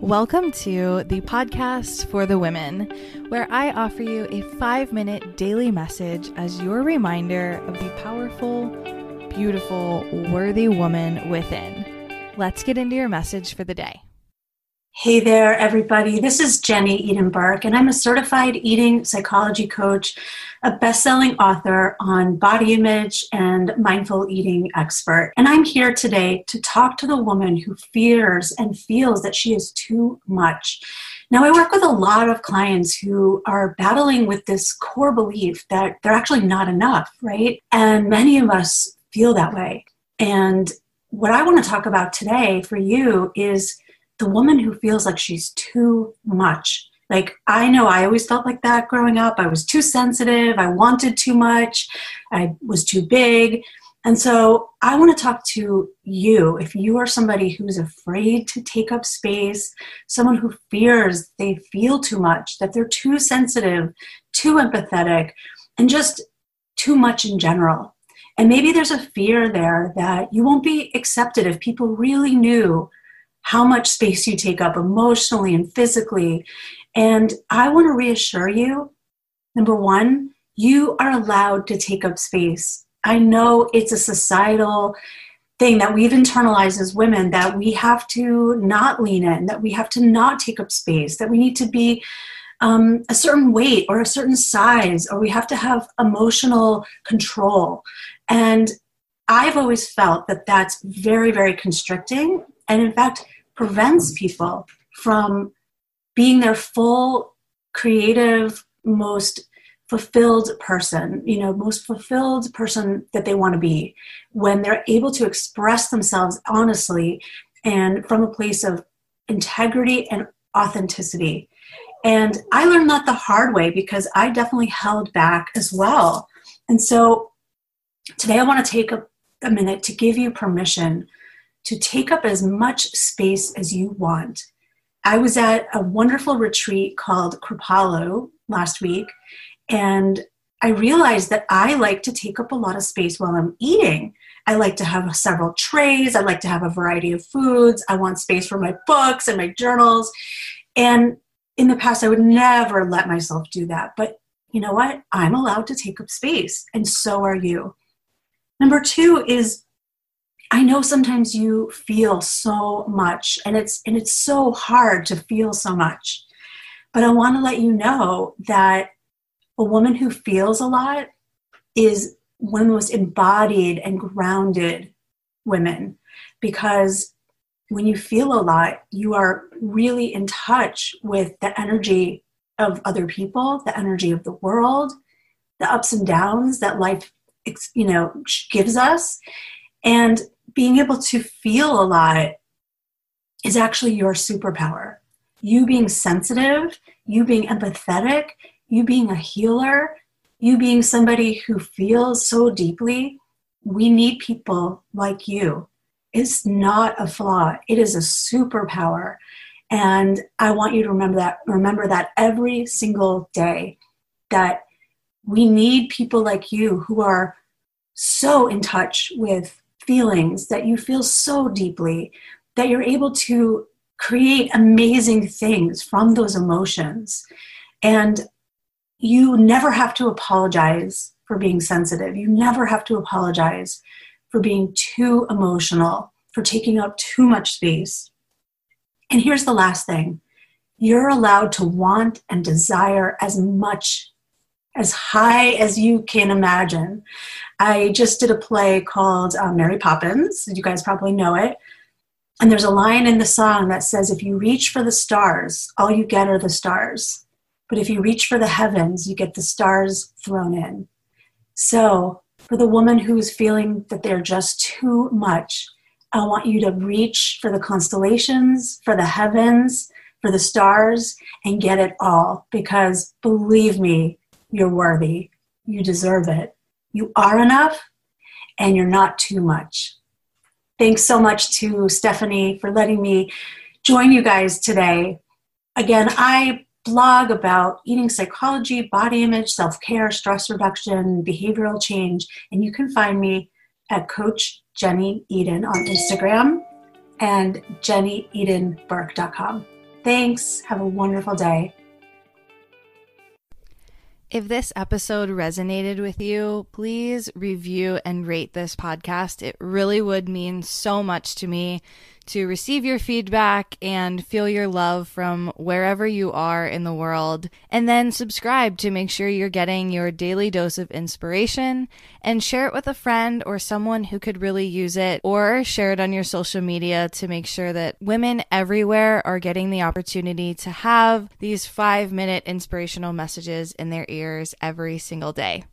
Welcome to the podcast for the women, where I offer you a five minute daily message as your reminder of the powerful, beautiful, worthy woman within. Let's get into your message for the day. Hey there, everybody. This is Jenny Eden Burke, and I'm a certified eating psychology coach, a best selling author on body image, and mindful eating expert. And I'm here today to talk to the woman who fears and feels that she is too much. Now, I work with a lot of clients who are battling with this core belief that they're actually not enough, right? And many of us feel that way. And what I want to talk about today for you is the woman who feels like she's too much. Like, I know I always felt like that growing up. I was too sensitive. I wanted too much. I was too big. And so I want to talk to you if you are somebody who's afraid to take up space, someone who fears they feel too much, that they're too sensitive, too empathetic, and just too much in general. And maybe there's a fear there that you won't be accepted if people really knew how much space you take up emotionally and physically. And I want to reassure you number one, you are allowed to take up space. I know it's a societal thing that we've internalized as women that we have to not lean in, that we have to not take up space, that we need to be um, a certain weight or a certain size, or we have to have emotional control. And I've always felt that that's very, very constricting. And in fact, prevents people from being their full creative most fulfilled person you know most fulfilled person that they want to be. When they're able to express themselves honestly and from a place of integrity and authenticity. And i learned that the hard way because i definitely held back as well. And so today i want to take a, a minute to give you permission to take up as much space as you want. I was at a wonderful retreat called Kripalu last week, and I realized that I like to take up a lot of space while I'm eating. I like to have several trays. I like to have a variety of foods. I want space for my books and my journals. And in the past, I would never let myself do that. But you know what? I'm allowed to take up space, and so are you. Number two is I know sometimes you feel so much and it's and it's so hard to feel so much. But I want to let you know that a woman who feels a lot is one of the most embodied and grounded women because when you feel a lot, you are really in touch with the energy of other people, the energy of the world, the ups and downs that life you know gives us and being able to feel a lot is actually your superpower. You being sensitive, you being empathetic, you being a healer, you being somebody who feels so deeply. We need people like you. It's not a flaw, it is a superpower. And I want you to remember that remember that every single day that we need people like you who are so in touch with feelings that you feel so deeply that you're able to create amazing things from those emotions. And you never have to apologize for being sensitive. You never have to apologize for being too emotional, for taking up too much space. And here's the last thing you're allowed to want and desire as much as high as you can imagine. I just did a play called uh, Mary Poppins. You guys probably know it. And there's a line in the song that says, If you reach for the stars, all you get are the stars. But if you reach for the heavens, you get the stars thrown in. So, for the woman who's feeling that they're just too much, I want you to reach for the constellations, for the heavens, for the stars, and get it all. Because believe me, you're worthy. You deserve it. You are enough and you're not too much. Thanks so much to Stephanie for letting me join you guys today. Again, I blog about eating psychology, body image, self care, stress reduction, behavioral change, and you can find me at Coach Jenny Eden on Instagram and jennyedenburke.com. Thanks. Have a wonderful day. If this episode resonated with you, please review and rate this podcast. It really would mean so much to me to receive your feedback and feel your love from wherever you are in the world. And then subscribe to make sure you're getting your daily dose of inspiration and share it with a friend or someone who could really use it, or share it on your social media to make sure that women everywhere are getting the opportunity to have these five minute inspirational messages in their ears every single day.